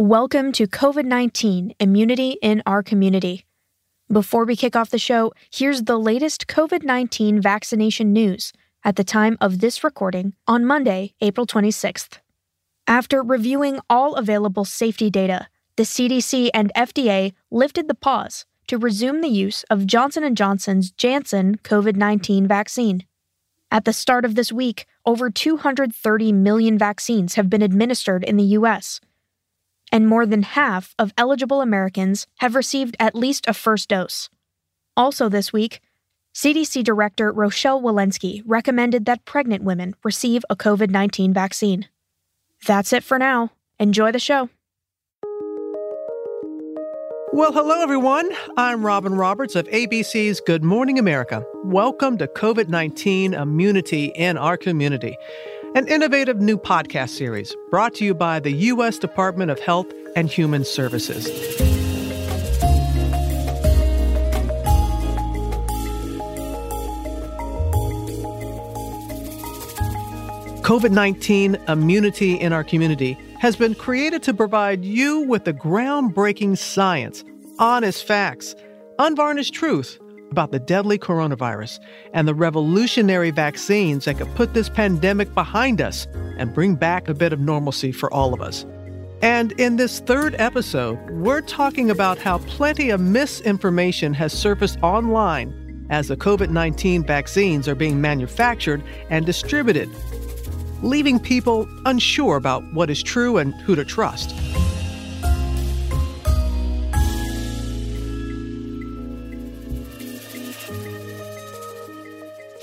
Welcome to COVID 19 Immunity in Our Community. Before we kick off the show, here's the latest COVID 19 vaccination news at the time of this recording on Monday, April 26th. After reviewing all available safety data, the CDC and FDA lifted the pause to resume the use of Johnson & Johnson's Janssen COVID-19 vaccine. At the start of this week, over 230 million vaccines have been administered in the US and more than half of eligible Americans have received at least a first dose. Also, this week, CDC Director Rochelle Walensky recommended that pregnant women receive a COVID 19 vaccine. That's it for now. Enjoy the show. Well, hello, everyone. I'm Robin Roberts of ABC's Good Morning America. Welcome to COVID 19 Immunity in Our Community an innovative new podcast series brought to you by the U.S. Department of Health and Human Services. COVID 19 immunity in our community has been created to provide you with the groundbreaking science, honest facts, unvarnished truth about the deadly coronavirus and the revolutionary vaccines that could put this pandemic behind us and bring back a bit of normalcy for all of us. And in this third episode, we're talking about how plenty of misinformation has surfaced online as the COVID 19 vaccines are being manufactured and distributed, leaving people unsure about what is true and who to trust.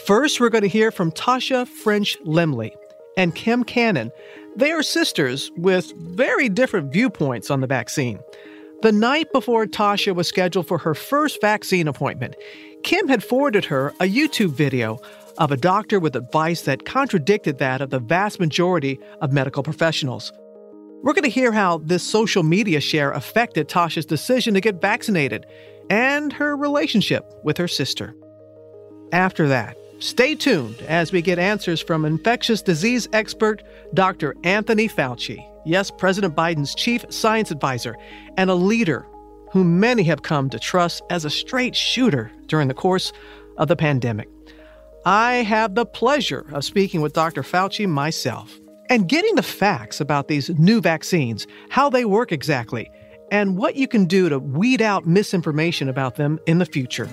First, we're going to hear from Tasha French Lemley and Kim Cannon. They are sisters with very different viewpoints on the vaccine. The night before Tasha was scheduled for her first vaccine appointment, Kim had forwarded her a YouTube video of a doctor with advice that contradicted that of the vast majority of medical professionals. We're going to hear how this social media share affected Tasha's decision to get vaccinated and her relationship with her sister. After that, Stay tuned as we get answers from infectious disease expert Dr. Anthony Fauci, yes, President Biden's chief science advisor, and a leader whom many have come to trust as a straight shooter during the course of the pandemic. I have the pleasure of speaking with Dr. Fauci myself and getting the facts about these new vaccines, how they work exactly, and what you can do to weed out misinformation about them in the future.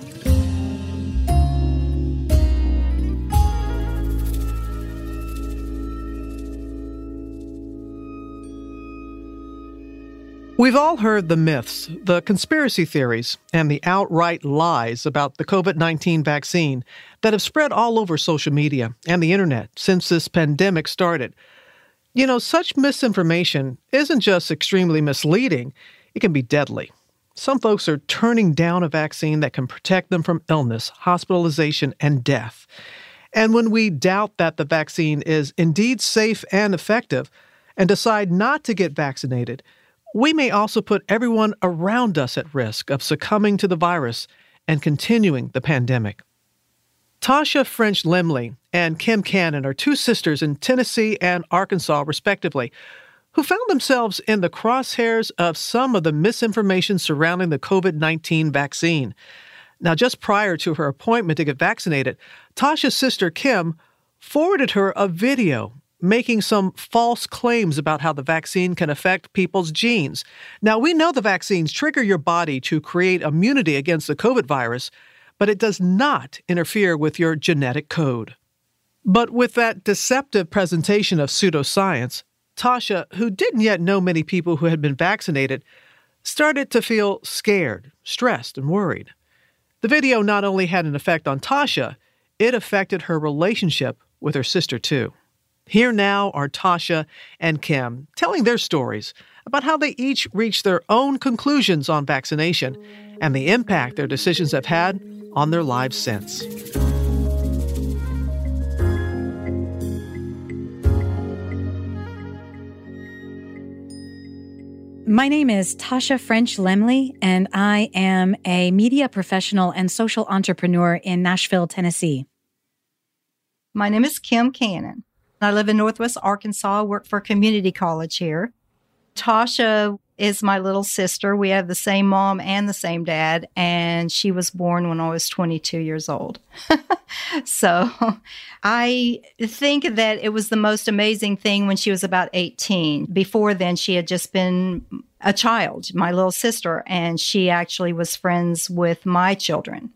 We've all heard the myths, the conspiracy theories, and the outright lies about the COVID 19 vaccine that have spread all over social media and the internet since this pandemic started. You know, such misinformation isn't just extremely misleading, it can be deadly. Some folks are turning down a vaccine that can protect them from illness, hospitalization, and death. And when we doubt that the vaccine is indeed safe and effective and decide not to get vaccinated, we may also put everyone around us at risk of succumbing to the virus and continuing the pandemic. Tasha French Lemley and Kim Cannon are two sisters in Tennessee and Arkansas, respectively, who found themselves in the crosshairs of some of the misinformation surrounding the COVID 19 vaccine. Now, just prior to her appointment to get vaccinated, Tasha's sister Kim forwarded her a video making some false claims about how the vaccine can affect people's genes. Now, we know the vaccines trigger your body to create immunity against the COVID virus, but it does not interfere with your genetic code. But with that deceptive presentation of pseudoscience, Tasha, who didn't yet know many people who had been vaccinated, started to feel scared, stressed, and worried. The video not only had an effect on Tasha, it affected her relationship with her sister, too. Here now are Tasha and Kim telling their stories about how they each reached their own conclusions on vaccination and the impact their decisions have had on their lives since. My name is Tasha French Lemley, and I am a media professional and social entrepreneur in Nashville, Tennessee. My name is Kim Cannon. I live in Northwest Arkansas, work for community college here. Tasha is my little sister. We have the same mom and the same dad, and she was born when I was 22 years old. so I think that it was the most amazing thing when she was about 18. Before then, she had just been a child, my little sister, and she actually was friends with my children.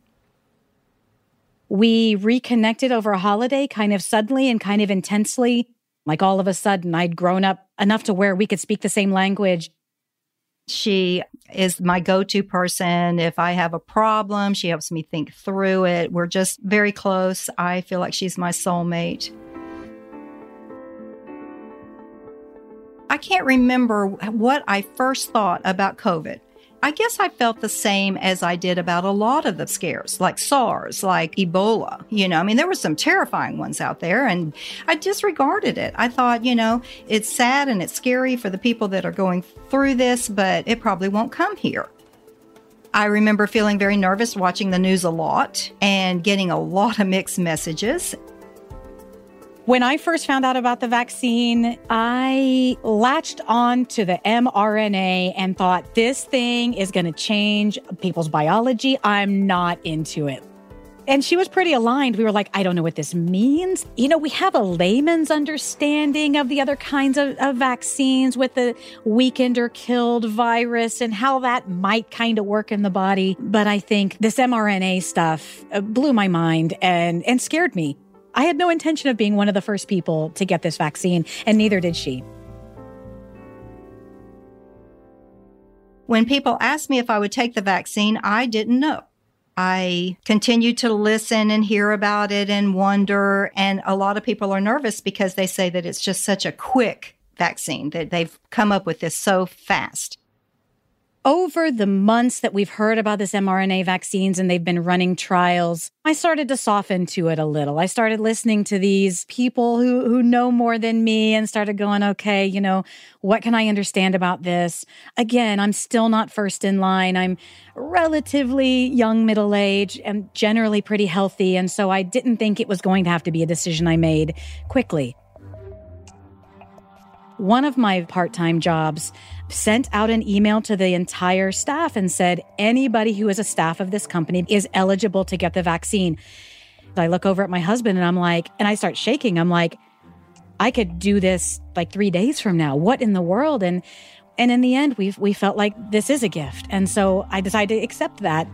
We reconnected over a holiday kind of suddenly and kind of intensely. Like all of a sudden, I'd grown up enough to where we could speak the same language. She is my go to person. If I have a problem, she helps me think through it. We're just very close. I feel like she's my soulmate. I can't remember what I first thought about COVID. I guess I felt the same as I did about a lot of the scares, like SARS, like Ebola. You know, I mean, there were some terrifying ones out there, and I disregarded it. I thought, you know, it's sad and it's scary for the people that are going through this, but it probably won't come here. I remember feeling very nervous watching the news a lot and getting a lot of mixed messages. When I first found out about the vaccine, I latched on to the mRNA and thought this thing is going to change people's biology. I'm not into it. And she was pretty aligned. We were like, I don't know what this means. You know, we have a layman's understanding of the other kinds of, of vaccines with the weakened or killed virus and how that might kind of work in the body. But I think this mRNA stuff uh, blew my mind and, and scared me. I had no intention of being one of the first people to get this vaccine, and neither did she. When people asked me if I would take the vaccine, I didn't know. I continued to listen and hear about it and wonder. And a lot of people are nervous because they say that it's just such a quick vaccine, that they've come up with this so fast over the months that we've heard about this mRNA vaccines and they've been running trials, I started to soften to it a little. I started listening to these people who, who know more than me and started going, okay, you know, what can I understand about this? Again, I'm still not first in line. I'm relatively young, middle age, and generally pretty healthy. And so I didn't think it was going to have to be a decision I made quickly. One of my part time jobs sent out an email to the entire staff and said, anybody who is a staff of this company is eligible to get the vaccine. I look over at my husband and I'm like, and I start shaking. I'm like, I could do this like three days from now. What in the world? And and in the end, we we felt like this is a gift, and so I decided to accept that.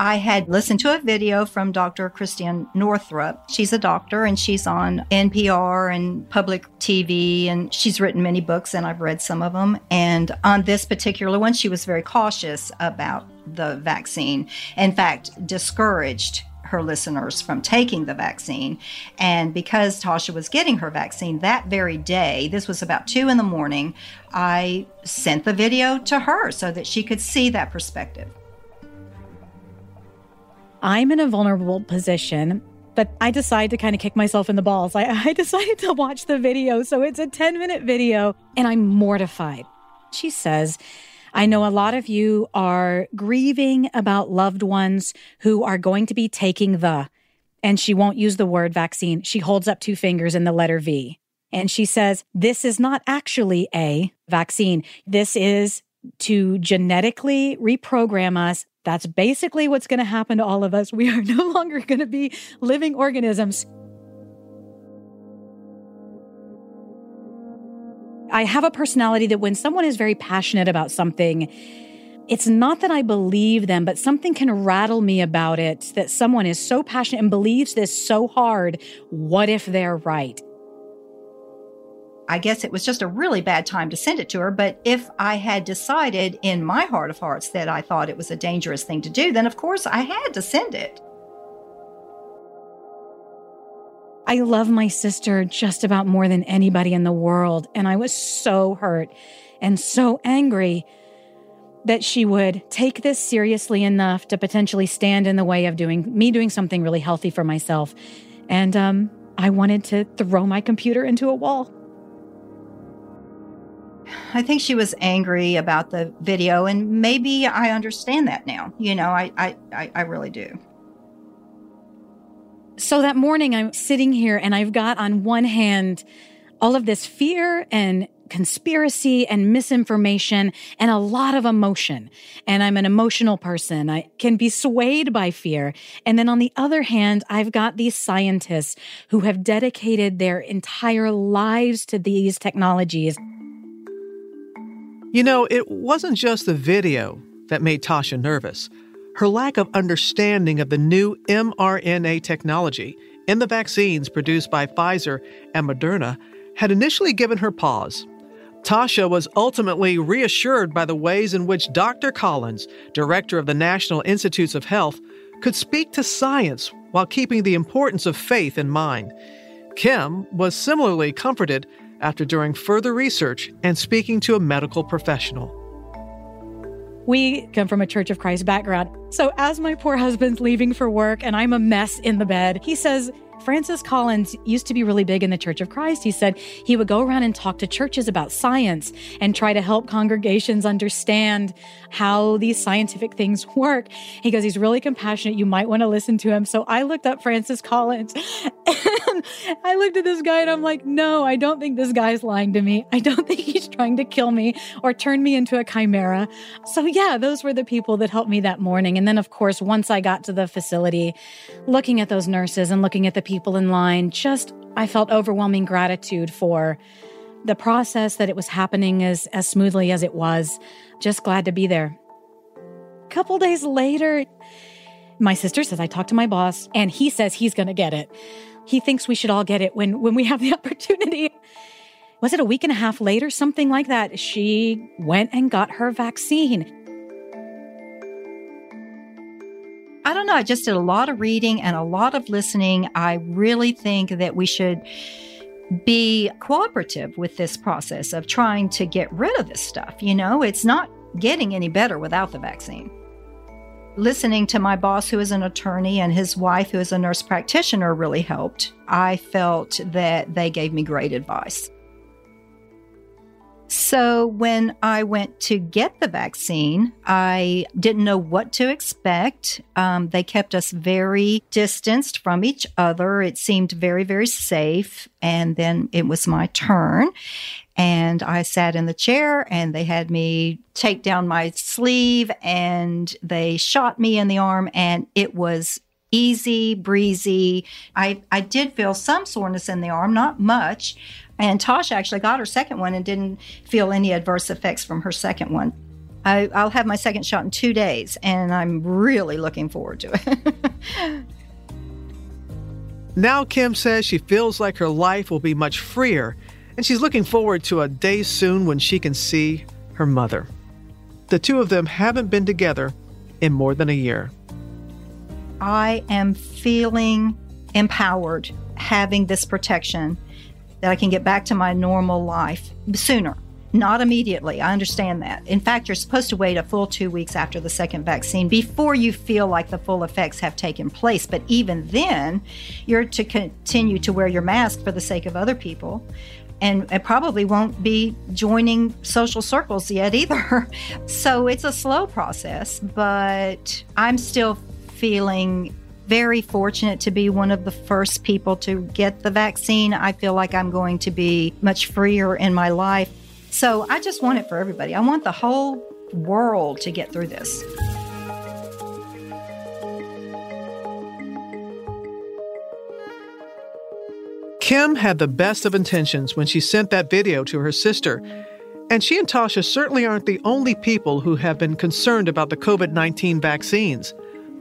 I had listened to a video from Dr. Christiane Northrup. She's a doctor and she's on NPR and public TV, and she's written many books, and I've read some of them. And on this particular one, she was very cautious about the vaccine. In fact, discouraged her listeners from taking the vaccine. And because Tasha was getting her vaccine that very day, this was about two in the morning, I sent the video to her so that she could see that perspective. I'm in a vulnerable position, but I decide to kind of kick myself in the balls. I, I decided to watch the video. So it's a 10 minute video, and I'm mortified. She says, I know a lot of you are grieving about loved ones who are going to be taking the, and she won't use the word vaccine. She holds up two fingers in the letter V. And she says, This is not actually a vaccine. This is to genetically reprogram us that's basically what's going to happen to all of us. We are no longer going to be living organisms. I have a personality that when someone is very passionate about something, it's not that I believe them, but something can rattle me about it that someone is so passionate and believes this so hard. What if they're right? I guess it was just a really bad time to send it to her. But if I had decided in my heart of hearts that I thought it was a dangerous thing to do, then of course I had to send it. I love my sister just about more than anybody in the world. And I was so hurt and so angry that she would take this seriously enough to potentially stand in the way of doing me doing something really healthy for myself. And um, I wanted to throw my computer into a wall. I think she was angry about the video, and maybe I understand that now. You know, I, I, I really do. So that morning, I'm sitting here and I've got on one hand all of this fear and conspiracy and misinformation and a lot of emotion. And I'm an emotional person. I can be swayed by fear. And then on the other hand, I've got these scientists who have dedicated their entire lives to these technologies. You know, it wasn't just the video that made Tasha nervous. Her lack of understanding of the new mRNA technology in the vaccines produced by Pfizer and Moderna had initially given her pause. Tasha was ultimately reassured by the ways in which Dr. Collins, director of the National Institutes of Health, could speak to science while keeping the importance of faith in mind. Kim was similarly comforted after doing further research and speaking to a medical professional. We come from a Church of Christ background. So, as my poor husband's leaving for work and I'm a mess in the bed, he says, Francis Collins used to be really big in the Church of Christ. He said he would go around and talk to churches about science and try to help congregations understand how these scientific things work. He goes, he's really compassionate. You might want to listen to him. So I looked up Francis Collins and I looked at this guy and I'm like, no, I don't think this guy's lying to me. I don't think he's trying to kill me or turn me into a chimera. So yeah, those were the people that helped me that morning. And then of course, once I got to the facility, looking at those nurses and looking at the people in line, just I felt overwhelming gratitude for the process that it was happening as, as smoothly as it was. Just glad to be there. A couple days later, my sister says I talked to my boss and he says he's going to get it. He thinks we should all get it when when we have the opportunity. Was it a week and a half later something like that? She went and got her vaccine. I don't know. I just did a lot of reading and a lot of listening. I really think that we should be cooperative with this process of trying to get rid of this stuff. You know, it's not getting any better without the vaccine. Listening to my boss, who is an attorney, and his wife, who is a nurse practitioner, really helped. I felt that they gave me great advice. So, when I went to get the vaccine, I didn't know what to expect. Um, they kept us very distanced from each other. It seemed very, very safe. And then it was my turn. And I sat in the chair and they had me take down my sleeve and they shot me in the arm. And it was easy, breezy. I, I did feel some soreness in the arm, not much. And Tasha actually got her second one and didn't feel any adverse effects from her second one. I, will have my second shot in two days, and I'm really looking forward to it. now, Kim says she feels like her life will be much freer, and she's looking forward to a day soon when she can see her mother. The two of them haven't been together in more than a year. I am feeling empowered having this protection that I can get back to my normal life sooner, not immediately. I understand that. In fact, you're supposed to wait a full two weeks after the second vaccine before you feel like the full effects have taken place. But even then, you're to continue to wear your mask for the sake of other people. And it probably won't be joining social circles yet either. so it's a slow process, but I'm still feeling very fortunate to be one of the first people to get the vaccine. I feel like I'm going to be much freer in my life. So I just want it for everybody. I want the whole world to get through this. Kim had the best of intentions when she sent that video to her sister. And she and Tasha certainly aren't the only people who have been concerned about the COVID 19 vaccines.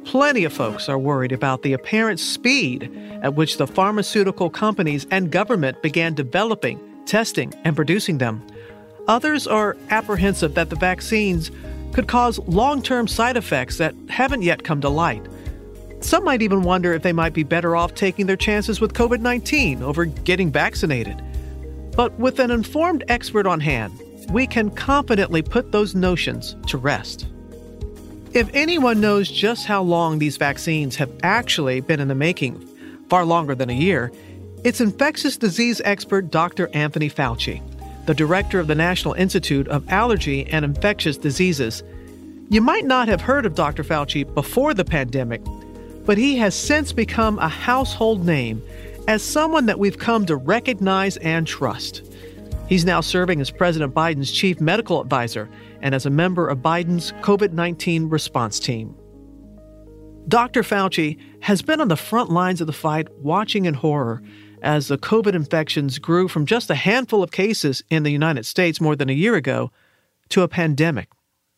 Plenty of folks are worried about the apparent speed at which the pharmaceutical companies and government began developing, testing, and producing them. Others are apprehensive that the vaccines could cause long term side effects that haven't yet come to light. Some might even wonder if they might be better off taking their chances with COVID 19 over getting vaccinated. But with an informed expert on hand, we can confidently put those notions to rest. If anyone knows just how long these vaccines have actually been in the making, far longer than a year, it's infectious disease expert Dr. Anthony Fauci, the director of the National Institute of Allergy and Infectious Diseases. You might not have heard of Dr. Fauci before the pandemic, but he has since become a household name as someone that we've come to recognize and trust. He's now serving as President Biden's chief medical advisor and as a member of Biden's COVID 19 response team. Dr. Fauci has been on the front lines of the fight, watching in horror as the COVID infections grew from just a handful of cases in the United States more than a year ago to a pandemic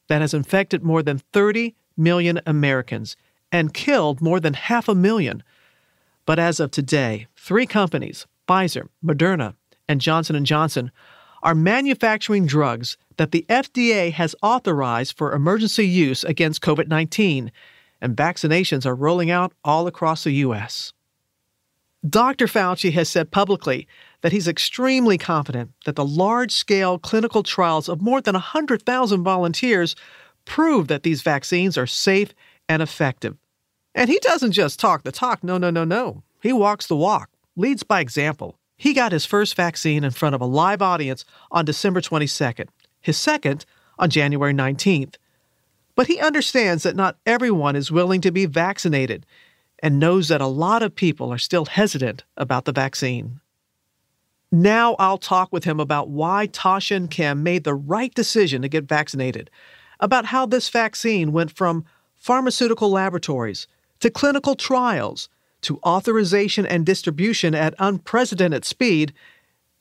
that has infected more than 30 million Americans and killed more than half a million. But as of today, three companies, Pfizer, Moderna, and Johnson & Johnson, are manufacturing drugs that the FDA has authorized for emergency use against COVID-19 and vaccinations are rolling out all across the U.S. Dr. Fauci has said publicly that he's extremely confident that the large scale clinical trials of more than 100,000 volunteers prove that these vaccines are safe and effective. And he doesn't just talk the talk, no, no, no, no. He walks the walk, leads by example. He got his first vaccine in front of a live audience on December 22nd, his second on January 19th. But he understands that not everyone is willing to be vaccinated and knows that a lot of people are still hesitant about the vaccine. Now I'll talk with him about why Tasha and Kim made the right decision to get vaccinated, about how this vaccine went from pharmaceutical laboratories to clinical trials to authorization and distribution at unprecedented speed,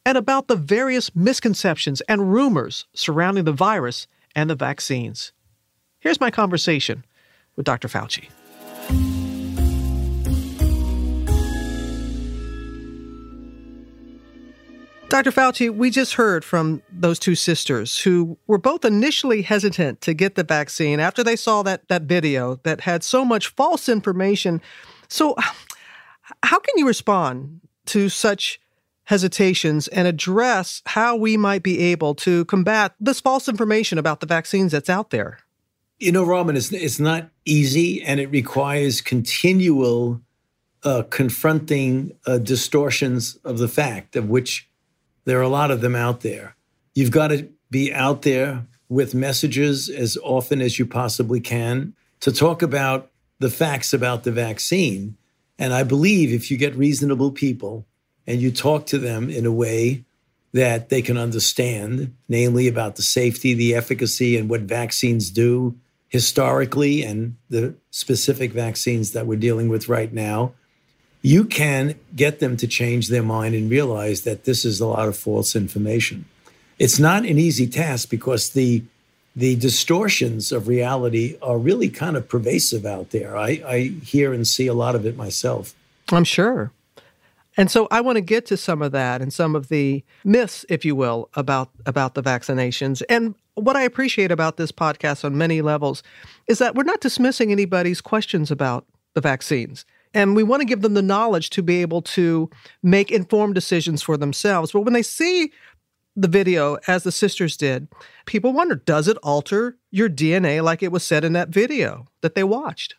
and about the various misconceptions and rumors surrounding the virus and the vaccines. Here's my conversation with Dr. Fauci. Dr. Fauci, we just heard from those two sisters who were both initially hesitant to get the vaccine after they saw that, that video that had so much false information. So, how can you respond to such hesitations and address how we might be able to combat this false information about the vaccines that's out there? You know, Robin, it's, it's not easy and it requires continual uh, confronting uh, distortions of the fact, of which there are a lot of them out there. You've got to be out there with messages as often as you possibly can to talk about the facts about the vaccine. And I believe if you get reasonable people and you talk to them in a way that they can understand, namely about the safety, the efficacy, and what vaccines do, historically and the specific vaccines that we're dealing with right now, you can get them to change their mind and realize that this is a lot of false information. It's not an easy task because the the distortions of reality are really kind of pervasive out there. I, I hear and see a lot of it myself. I'm sure. And so I want to get to some of that and some of the myths, if you will, about about the vaccinations. And what I appreciate about this podcast on many levels is that we're not dismissing anybody's questions about the vaccines. And we want to give them the knowledge to be able to make informed decisions for themselves. But when they see the video, as the sisters did, people wonder does it alter your DNA like it was said in that video that they watched?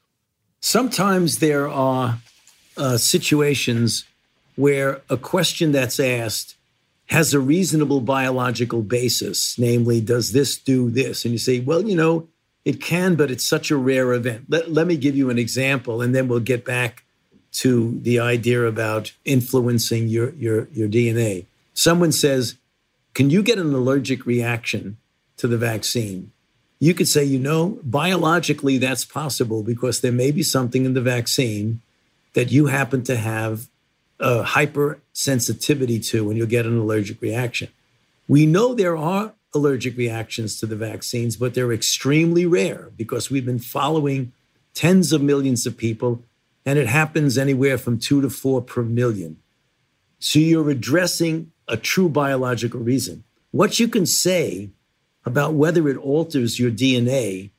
Sometimes there are uh, situations where a question that's asked has a reasonable biological basis, namely, does this do this? And you say, well, you know, it can, but it's such a rare event. Let, let me give you an example, and then we'll get back to the idea about influencing your, your, your DNA. Someone says, Can you get an allergic reaction to the vaccine? You could say, you know, biologically that's possible because there may be something in the vaccine that you happen to have a hypersensitivity to and you'll get an allergic reaction. We know there are allergic reactions to the vaccines, but they're extremely rare because we've been following tens of millions of people and it happens anywhere from two to four per million. So you're addressing a true biological reason. What you can say about whether it alters your DNA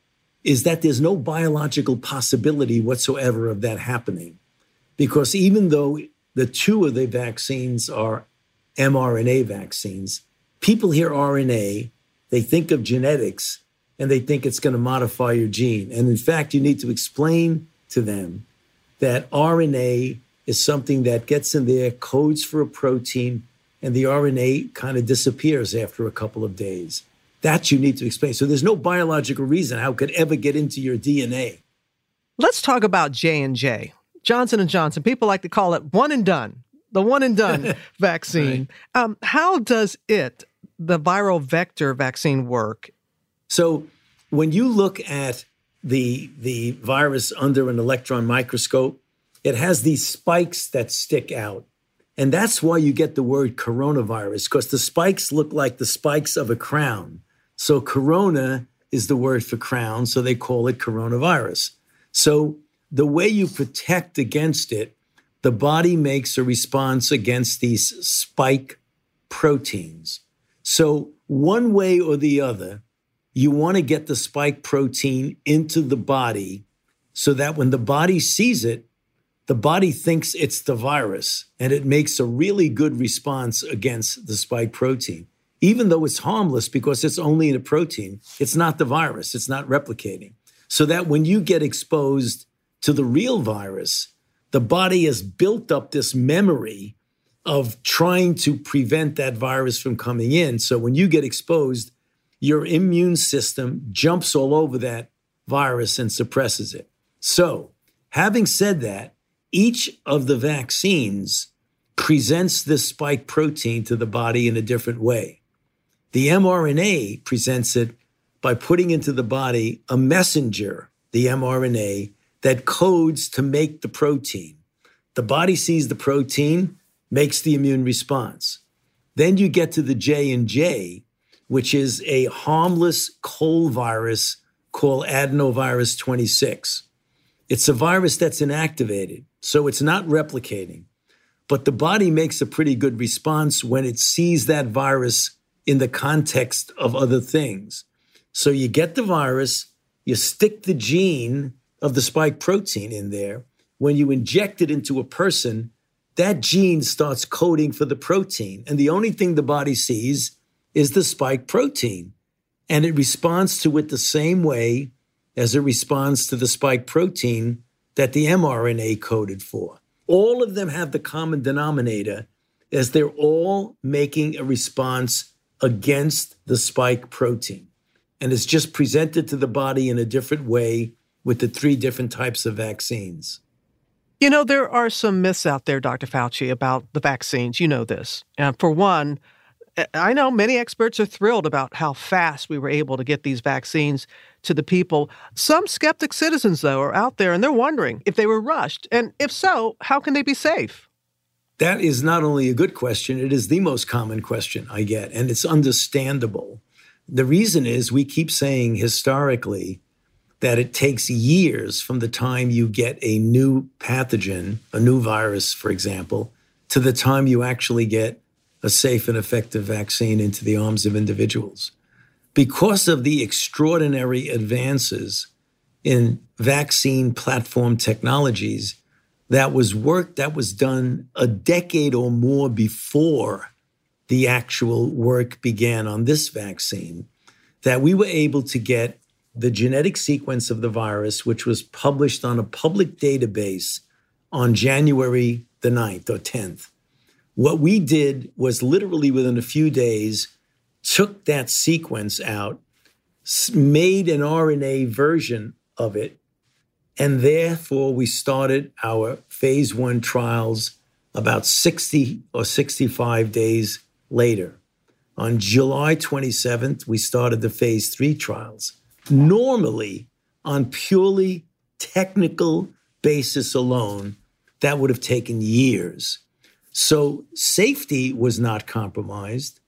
is that there's no biological possibility whatsoever of that happening. Because even though the two of the vaccines are mRNA vaccines. People hear RNA, they think of genetics, and they think it's going to modify your gene. And in fact, you need to explain to them that RNA is something that gets in there, codes for a protein, and the RNA kind of disappears after a couple of days. That you need to explain. So there's no biological reason how it could ever get into your DNA. Let's talk about J and J. Johnson and Johnson. People like to call it one and done. the one and done vaccine. Right. Um, how does it, the viral vector vaccine, work? So when you look at the the virus under an electron microscope, it has these spikes that stick out. And that's why you get the word coronavirus, because the spikes look like the spikes of a crown. So corona is the word for crown, so they call it coronavirus. So the way you protect against it, the body makes a response against these spike proteins. So one way or the other, you want to get the spike protein into the body so that when the body sees it, the body thinks it's the virus and it makes a really good response against the spike protein. Even though it's harmless because it's only in a protein, it's not the virus, it's not replicating. So that when you get exposed to the real virus, the body has built up this memory of trying to prevent that virus from coming in. So when you get exposed, your immune system jumps all over that virus and suppresses it. So, having said that, each of the vaccines presents this spike protein to the body in a different way. The mRNA presents it by putting into the body a messenger, the mRNA, that codes to make the protein. The body sees the protein, makes the immune response. Then you get to the J and J, which is a harmless cold virus called adenovirus 26. It's a virus that's inactivated, so it's not replicating. But the body makes a pretty good response when it sees that virus in the context of other things. So you get the virus, you stick the gene of the spike protein in there. When you inject it into a person, that gene starts coding for the protein. And the only thing the body sees is the spike protein. And it responds to it the same way as it responds to the spike protein that the mRNA coded for. All of them have the common denominator as they're all making a response against the spike protein. And it's just presented to the body in a different way with the three different types of vaccines. You know, there are some myths out there, Dr. Fauci, about the vaccines. You know this. And for one, I know many experts are thrilled about how fast we were able to get these vaccines to the people. Some skeptic citizens, though, are out there and they're wondering if they were rushed. And if so, how can they be safe? That is not only a good question, it is the most common question I get, and it's understandable. The reason is we keep saying historically that it takes years from the time you get a new pathogen, a new virus, for example, to the time you actually get a safe and effective vaccine into the arms of individuals. Because of the extraordinary advances in vaccine platform technologies, that was work that was done a decade or more before the actual work began on this vaccine, that we were able to get the genetic sequence of the virus, which was published on a public database on January the 9th or 10th. What we did was literally within a few days, took that sequence out, made an RNA version of it, and therefore we started our phase one trials about 60 or 65 days later. On July 27th, we started the phase three trials. Normally, on purely technical basis alone, that would have taken years. So safety was not compromised,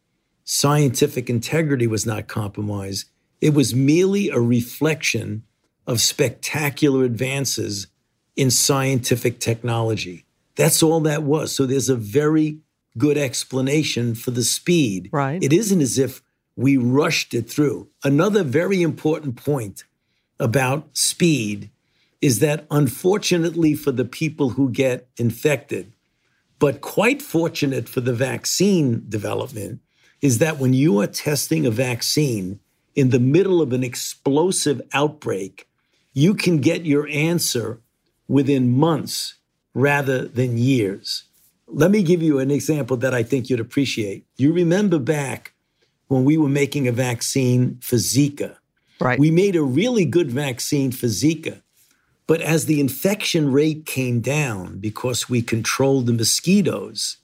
scientific integrity was not compromised. It was merely a reflection of spectacular advances in scientific technology. That's all that was. So there's a very good explanation for the speed. Right. It isn't as if we rushed it through. Another very important point about speed is that unfortunately for the people who get infected, but quite fortunate for the vaccine development is that when you are testing a vaccine in the middle of an explosive outbreak, you can get your answer within months rather than years. Let me give you an example that I think you'd appreciate. You remember back when we were making a vaccine for Zika. Right. We made a really good vaccine for Zika, But as the infection rate came down because we controlled the mosquitoes,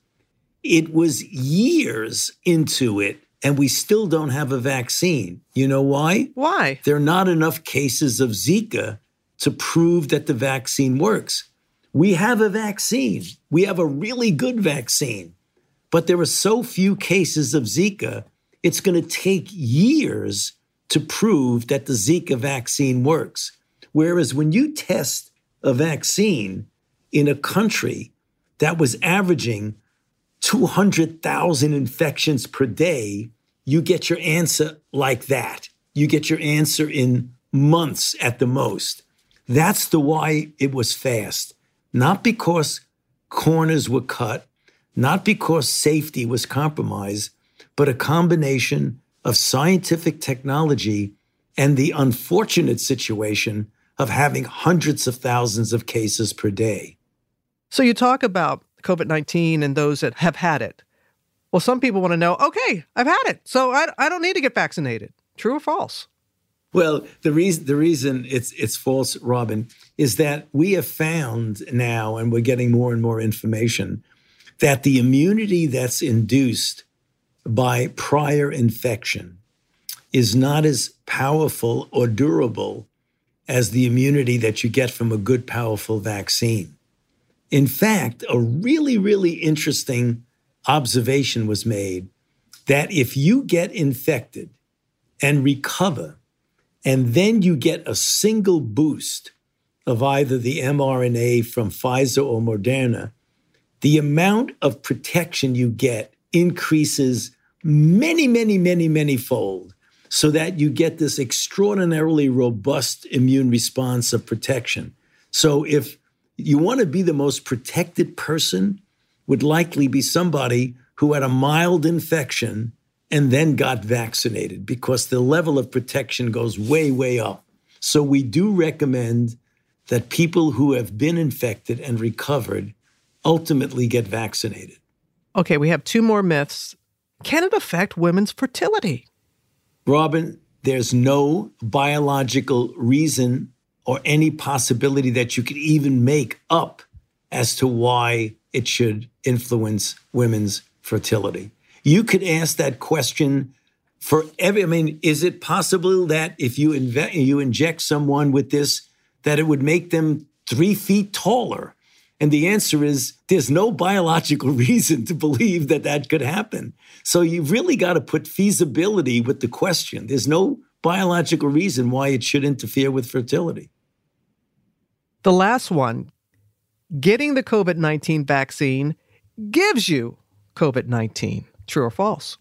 it was years into it, and we still don't have a vaccine. You know why? Why? There are not enough cases of Zika to prove that the vaccine works. We have a vaccine, we have a really good vaccine, but there are so few cases of Zika, it's going to take years to prove that the Zika vaccine works. Whereas when you test a vaccine in a country that was averaging 200,000 infections per day, you get your answer like that. You get your answer in months at the most. That's the why it was fast. Not because corners were cut, not because safety was compromised, but a combination of scientific technology and the unfortunate situation of having hundreds of thousands of cases per day. So you talk about COVID 19 and those that have had it. Well, some people want to know okay, I've had it, so I, I don't need to get vaccinated. True or false? Well, the reason the reason it's it's false, Robin, is that we have found now, and we're getting more and more information, that the immunity that's induced by prior infection is not as powerful or durable as the immunity that you get from a good, powerful vaccine. In fact, a really, really interesting observation was made that if you get infected and recover, and then you get a single boost of either the mRNA from Pfizer or Moderna, the amount of protection you get increases many, many, many, many fold so that you get this extraordinarily robust immune response of protection. So if you want to be the most protected person, would likely be somebody who had a mild infection and then got vaccinated because the level of protection goes way, way up. So we do recommend that people who have been infected and recovered ultimately get vaccinated. Okay, we have two more myths. Can it affect women's fertility? Robin, there's no biological reason or any possibility that you could even make up as to why it should influence women's fertility. You could ask that question for every. I mean, is it possible that if you inve- you inject someone with this, that it would make them three feet taller? And the answer is there's no biological reason to believe that that could happen. So you've really got to put feasibility with the question. There's no biological reason why it should interfere with fertility. The last one getting the COVID 19 vaccine gives you COVID 19. True or false?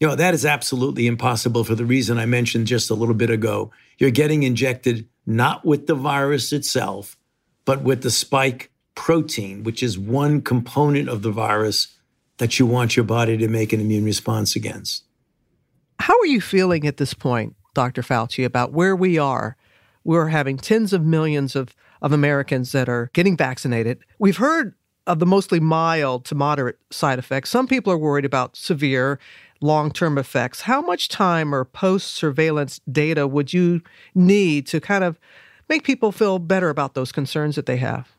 You know, that is absolutely impossible for the reason I mentioned just a little bit ago. You're getting injected not with the virus itself, but with the spike protein, which is one component of the virus that you want your body to make an immune response against. How are you feeling at this point, Dr. Fauci, about where we are? We're having tens of millions of, of Americans that are getting vaccinated. We've heard of the mostly mild to moderate side effects. Some people are worried about severe long term effects. How much time or post surveillance data would you need to kind of make people feel better about those concerns that they have?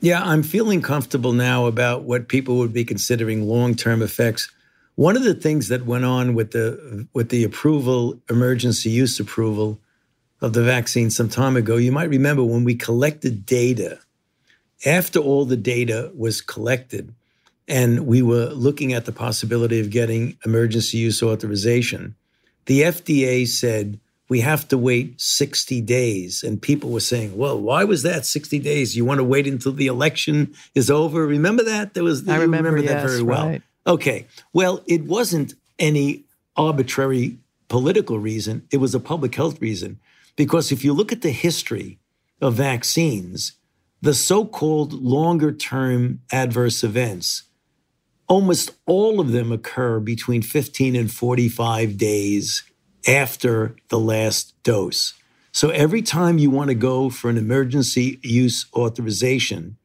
Yeah, I'm feeling comfortable now about what people would be considering long-term effects. One of the things that went on with the with the approval, emergency use approval of the vaccine some time ago, you might remember when we collected data after all the data was collected and we were looking at the possibility of getting emergency use authorization, the FDA said we have to wait 60 days. And people were saying, well, why was that 60 days? You want to wait until the election is over? Remember that? There was I remember, remember yes, that very well. Right. Okay. Well, it wasn't any arbitrary political reason. It was a public health reason. Because if you look at the history of vaccines, the so called longer term adverse events, almost all of them occur between 15 and 45 days after the last dose. So every time you want to go for an emergency use authorization,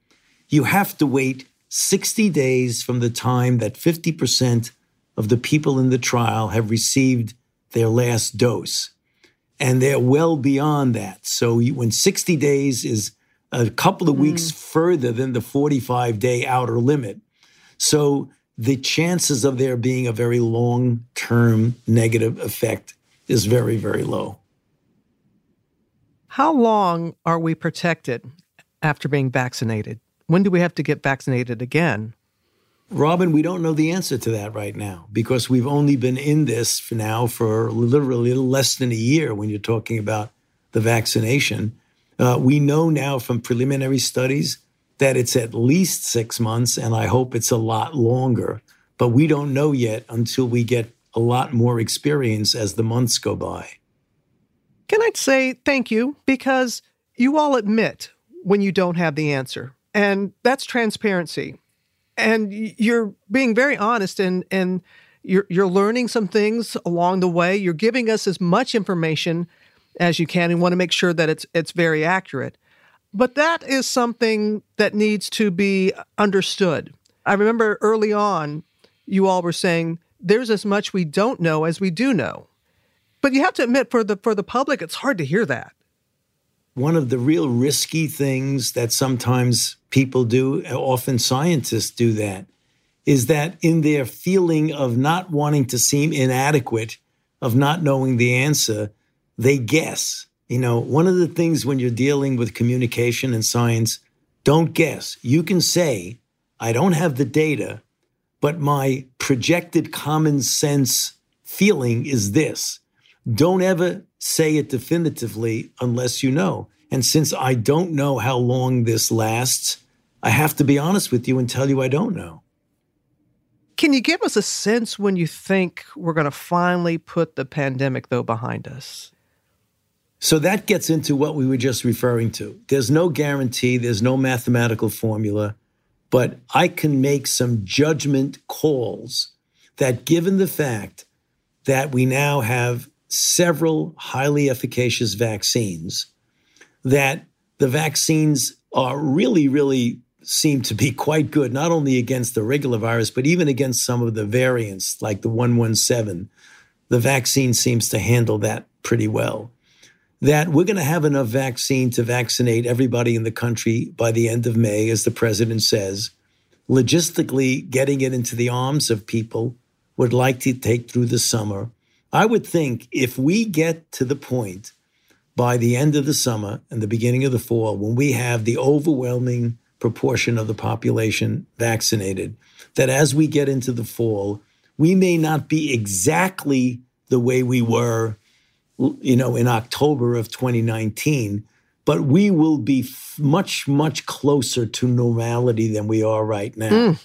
you have to wait 60 days from the time that 50% of the people in the trial have received their last dose. and they're well beyond that. So when 60 days is a couple of weeks mm. further than the 45 day outer limit. So the chances of there being a very long term negative effect is very, very low. How long are we protected after being vaccinated? When do we have to get vaccinated again? Robin, we don't know the answer to that right now because we've only been in this for now for literally less than a year when you're talking about the vaccination. Uh, we know now from preliminary studies that it's at least six months, and I hope it's a lot longer. But we don't know yet until we get a lot more experience as the months go by. Can I say thank you? Because you all admit when you don't have the answer, and that's transparency. And you're being very honest and, and you're, you're learning some things along the way. You're giving us as much information as you can and want to make sure that it's it's very accurate. But that is something that needs to be understood. I remember early on you all were saying there's as much we don't know as we do know. But you have to admit for the for the public it's hard to hear that. One of the real risky things that sometimes people do, often scientists do that, is that in their feeling of not wanting to seem inadequate, of not knowing the answer, they guess. You know, one of the things when you're dealing with communication and science, don't guess. You can say, I don't have the data, but my projected common sense feeling is this. Don't ever say it definitively unless you know. And since I don't know how long this lasts, I have to be honest with you and tell you I don't know. Can you give us a sense when you think we're going to finally put the pandemic, though, behind us? So that gets into what we were just referring to. There's no guarantee, there's no mathematical formula, but I can make some judgment calls that, given the fact that we now have several highly efficacious vaccines, that the vaccines are really, really seem to be quite good, not only against the regular virus, but even against some of the variants like the 117. The vaccine seems to handle that pretty well that we're going to have enough vaccine to vaccinate everybody in the country by the end of May, as the president says. Logistically, getting it into the arms of people would like to take through the summer. I would think if we get to the point by the end of the summer and the beginning of the fall, when we have the overwhelming proportion of the population vaccinated, that as we get into the fall, we may not be exactly the way we were you know, in October of 2019, but we will be f- much, much closer to normality than we are right now. Mm.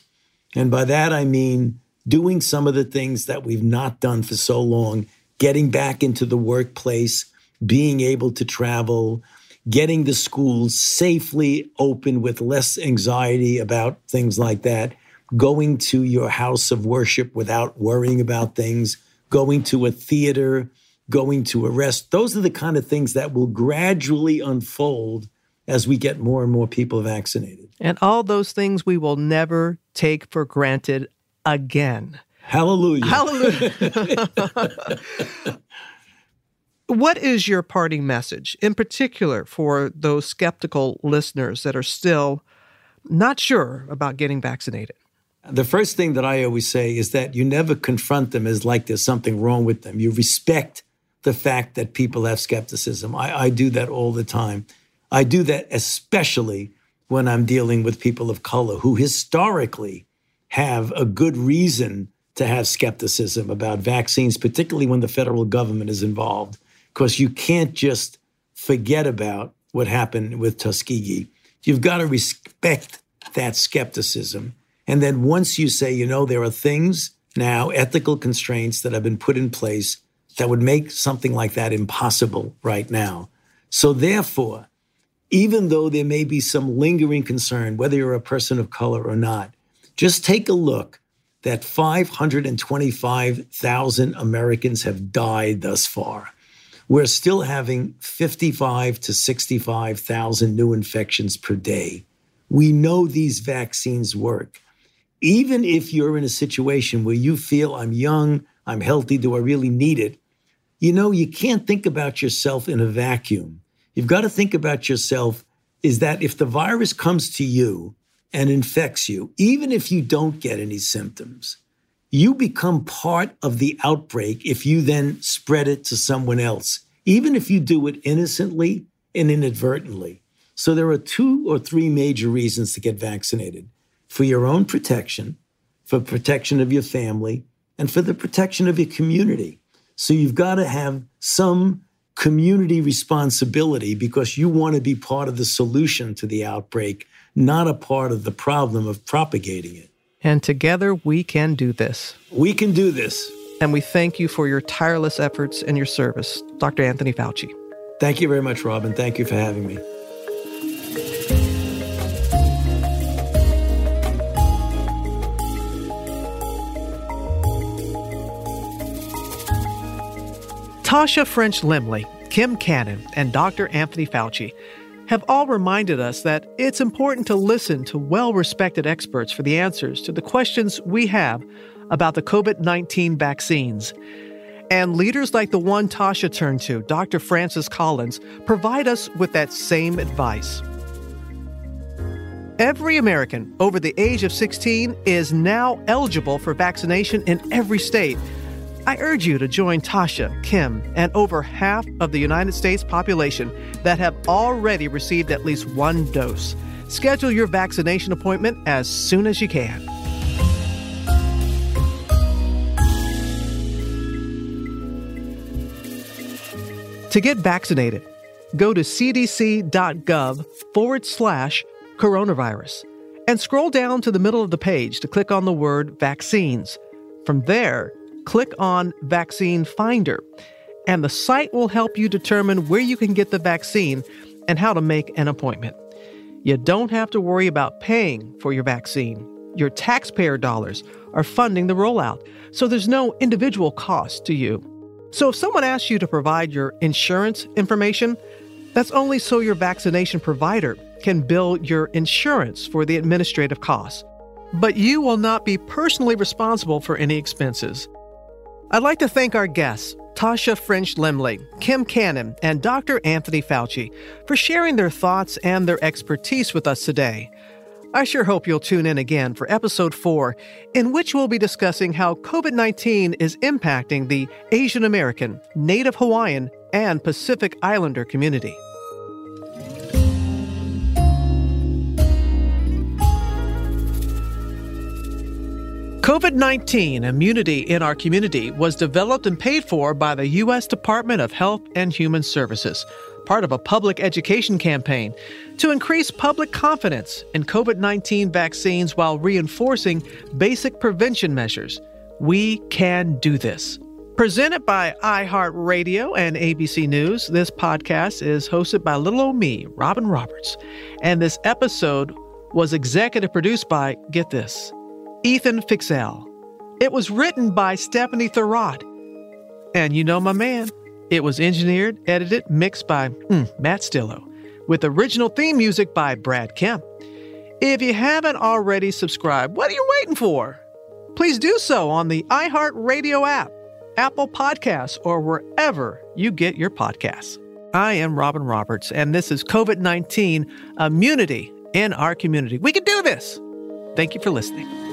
And by that, I mean doing some of the things that we've not done for so long, getting back into the workplace, being able to travel, getting the schools safely open with less anxiety about things like that, going to your house of worship without worrying about things, going to a theater going to arrest. Those are the kind of things that will gradually unfold as we get more and more people vaccinated. And all those things we will never take for granted again. Hallelujah. Hallelujah. what is your parting message, in particular for those skeptical listeners that are still not sure about getting vaccinated? The first thing that I always say is that you never confront them as like there's something wrong with them. You respect the fact that people have skepticism. I, I do that all the time. I do that especially when I'm dealing with people of color who historically have a good reason to have skepticism about vaccines, particularly when the federal government is involved, because you can't just forget about what happened with Tuskegee. You've got to respect that skepticism. And then once you say, you know, there are things now, ethical constraints that have been put in place that would make something like that impossible right now. So, therefore, even though there may be some lingering concern, whether you're a person of color or not, just take a look that 525,000 Americans have died thus far. We're still having 55 to 65,000 new infections per day. We know these vaccines work. Even if you're in a situation where you feel I'm young, I'm healthy, do I really need it? You know, you can't think about yourself in a vacuum. You've got to think about yourself is that if the virus comes to you and infects you, even if you don't get any symptoms, you become part of the outbreak if you then spread it to someone else, even if you do it innocently and inadvertently. So there are two or three major reasons to get vaccinated for your own protection, for protection of your family, and for the protection of your community. So you've got to have some community responsibility because you want to be part of the solution to the outbreak, not a part of the problem of propagating it. And together we can do this. We can do this. And we thank you for your tireless efforts and your service, Dr. Anthony Fauci. Thank you very much, Robin. Thank you for having me. Tasha French Limley, Kim Cannon, and Dr. Anthony Fauci have all reminded us that it's important to listen to well respected experts for the answers to the questions we have about the COVID 19 vaccines. And leaders like the one Tasha turned to, Dr. Francis Collins, provide us with that same advice. Every American over the age of 16 is now eligible for vaccination in every state I urge you to join Tasha, Kim, and over half of the United States population that have already received at least one dose. Schedule your vaccination appointment as soon as you can. To get vaccinated, go to cdc.gov forward slash coronavirus and scroll down to the middle of the page to click on the word vaccines. From there, click on Vaccine Finder, and the site will help you determine where you can get the vaccine and how to make an appointment. You don't have to worry about paying for your vaccine. Your taxpayer dollars are funding the rollout, so there's no individual cost to you. So if someone asks you to provide your insurance information, that's only so your vaccination provider can bill your insurance for the administrative costs. But you will not be personally responsible for any expenses. I'd like to thank our guests, Tasha French Limley, Kim Cannon, and Dr. Anthony Fauci, for sharing their thoughts and their expertise with us today. I sure hope you'll tune in again for episode four, in which we'll be discussing how COVID 19 is impacting the Asian American, Native Hawaiian, and Pacific Islander community. COVID 19 Immunity in Our Community was developed and paid for by the U.S. Department of Health and Human Services, part of a public education campaign to increase public confidence in COVID 19 vaccines while reinforcing basic prevention measures. We can do this. Presented by iHeartRadio and ABC News, this podcast is hosted by little old me, Robin Roberts. And this episode was executive produced by, get this, Ethan Fixell. It was written by Stephanie Thurrott. And you know my man. It was engineered, edited, mixed by mm, Matt Stillo, with original theme music by Brad Kemp. If you haven't already subscribed, what are you waiting for? Please do so on the iHeartRadio app, Apple Podcasts, or wherever you get your podcasts. I am Robin Roberts, and this is COVID 19 Immunity in Our Community. We can do this. Thank you for listening.